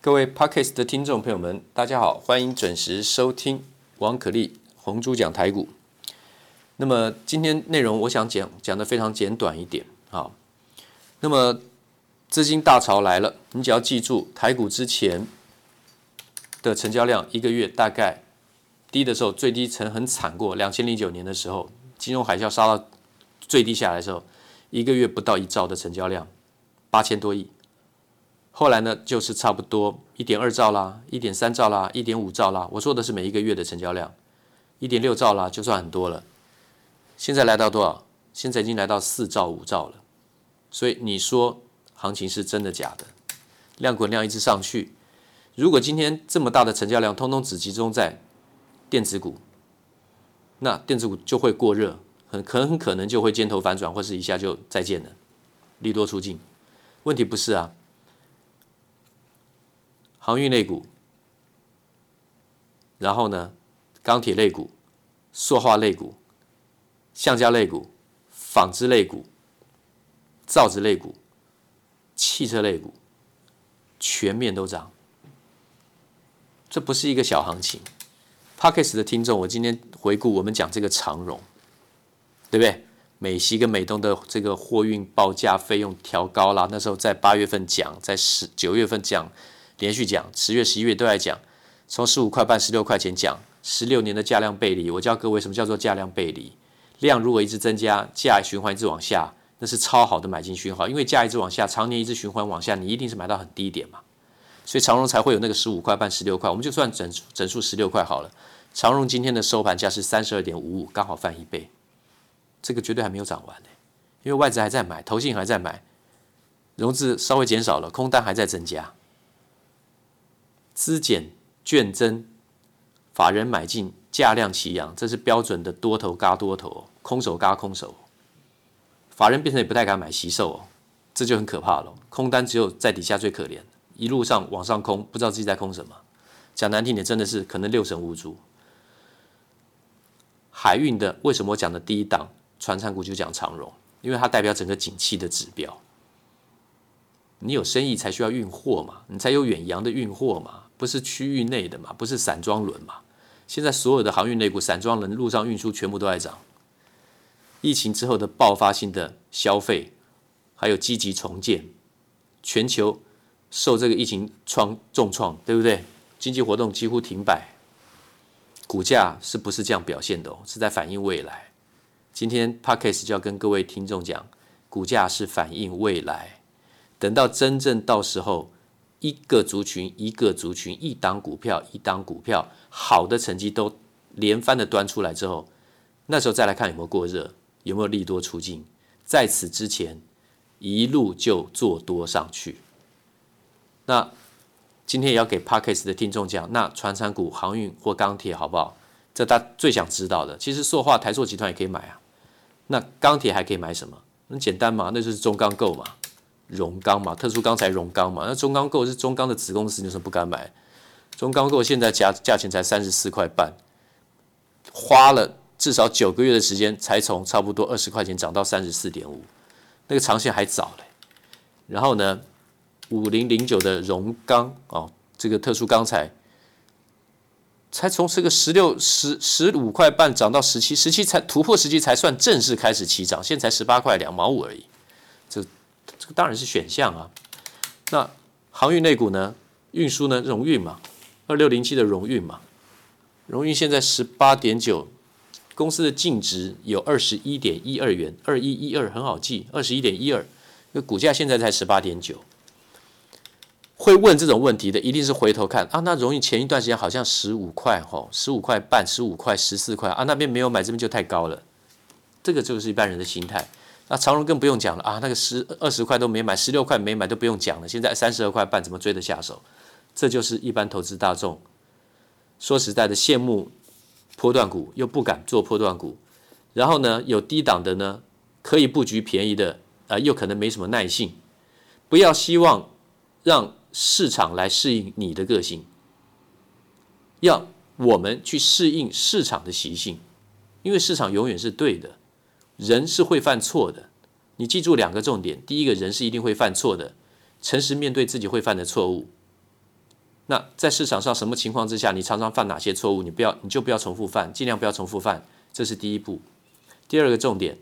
各位 Podcast 的听众朋友们，大家好，欢迎准时收听王可立红猪讲台股。那么今天内容我想讲讲的非常简短一点，啊。那么资金大潮来了，你只要记住台股之前的成交量一个月大概低的时候，最低曾很惨过，两千零九年的时候，金融海啸杀到最低下来的时候，一个月不到一兆的成交量，八千多亿。后来呢，就是差不多一点二兆啦，一点三兆啦，一点五兆啦。我说的是每一个月的成交量，一点六兆啦，就算很多了。现在来到多少？现在已经来到四兆、五兆了。所以你说行情是真的假的？量滚量一直上去。如果今天这么大的成交量，通通只集中在电子股，那电子股就会过热，很可很可能就会尖头反转，或是一下就再见了，利多出尽。问题不是啊。航运类股，然后呢，钢铁类股、塑化类股、橡胶类股、纺织类股、造纸类股、汽车类股，全面都涨。这不是一个小行情。Podcast 的听众，我今天回顾我们讲这个长荣，对不对？美西跟美东的这个货运报价费用调高了，那时候在八月份讲，在十九月份讲。连续讲，十月、十一月都在讲，从十五块半、十六块钱讲，十六年的价量背离。我教各位什么叫做价量背离？量如果一直增加，价循环一直往下，那是超好的买进讯号。因为价一直往下，常年一直循环往下，你一定是买到很低点嘛。所以长荣才会有那个十五块半、十六块。我们就算整整数十六块好了。长荣今天的收盘价是三十二点五五，刚好翻一倍。这个绝对还没有涨完呢，因为外资还在买，投信还在买，融资稍微减少了，空单还在增加。资减券增，法人买进，价量齐扬，这是标准的多头嘎多头，空手嘎空手。法人变成也不太敢买惜售哦，这就很可怕了。空单只有在底下最可怜，一路上往上空，不知道自己在空什么。讲难听点，真的是可能六神无主。海运的为什么我讲的第一档传产股就讲长荣？因为它代表整个景气的指标。你有生意才需要运货嘛，你才有远洋的运货嘛。不是区域内的嘛，不是散装轮嘛？现在所有的航运类股、散装轮、陆上运输全部都在涨。疫情之后的爆发性的消费，还有积极重建，全球受这个疫情创重创，对不对？经济活动几乎停摆，股价是不是这样表现的哦？是在反映未来。今天 Podcast 就要跟各位听众讲，股价是反映未来，等到真正到时候。一个族群，一个族群，一档股票，一档股票，好的成绩都连番的端出来之后，那时候再来看有没有过热，有没有利多出尽。在此之前，一路就做多上去。那今天也要给 Podcast 的听众讲，那船产股、航运或钢铁好不好？这大家最想知道的。其实塑化、台塑集团也可以买啊。那钢铁还可以买什么？很简单嘛，那就是中钢构嘛。荣钢嘛，特殊钢材荣钢嘛，那中钢构是中钢的子公司，你说不敢买？中钢构现在价价钱才三十四块半，花了至少九个月的时间，才从差不多二十块钱涨到三十四点五，那个长线还早嘞。然后呢，五零零九的荣钢哦，这个特殊钢材，才从这个十六十十五块半涨到十七，十七才突破十七才算正式开始起涨，现在才十八块两毛五而已，这。当然是选项啊。那航运类股呢？运输呢？荣运嘛，二六零七的荣运嘛。荣运现在十八点九，公司的净值有二十一点一二元，二一一二很好记，二十一点一二。那股价现在才十八点九。会问这种问题的，一定是回头看啊。那荣运前一段时间好像十五块吼，十五块半、十五块、十四块啊，那边没有买，这边就太高了。这个就是一般人的心态。那长荣更不用讲了啊，那个十二十块都没买，十六块没买都不用讲了。现在三十二块半，怎么追得下手？这就是一般投资大众说实在的，羡慕波段股又不敢做波段股，然后呢，有低档的呢，可以布局便宜的啊、呃，又可能没什么耐性。不要希望让市场来适应你的个性，要我们去适应市场的习性，因为市场永远是对的。人是会犯错的，你记住两个重点：第一个人是一定会犯错的，诚实面对自己会犯的错误；那在市场上什么情况之下，你常常犯哪些错误？你不要，你就不要重复犯，尽量不要重复犯。这是第一步。第二个重点，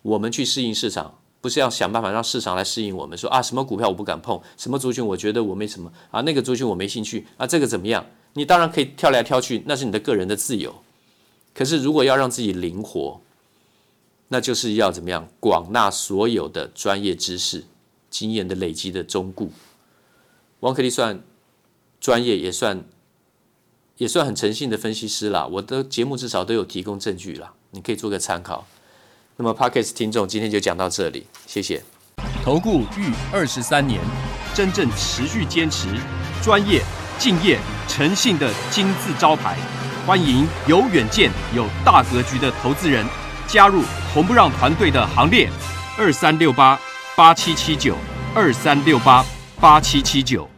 我们去适应市场，不是要想办法让市场来适应我们。说啊，什么股票我不敢碰，什么族群我觉得我没什么啊，那个族群我没兴趣啊，这个怎么样？你当然可以挑来挑去，那是你的个人的自由。可是如果要让自己灵活，那就是要怎么样？广纳所有的专业知识、经验的累积的中固。王可立算专业，也算也算很诚信的分析师啦。我的节目至少都有提供证据啦，你可以做个参考。那么 Podcast 听众今天就讲到这里，谢谢。投顾逾二十三年，真正持续坚持专业、敬业、诚信的金字招牌。欢迎有远见、有大格局的投资人加入红不让团队的行列，二三六八八七七九，二三六八八七七九。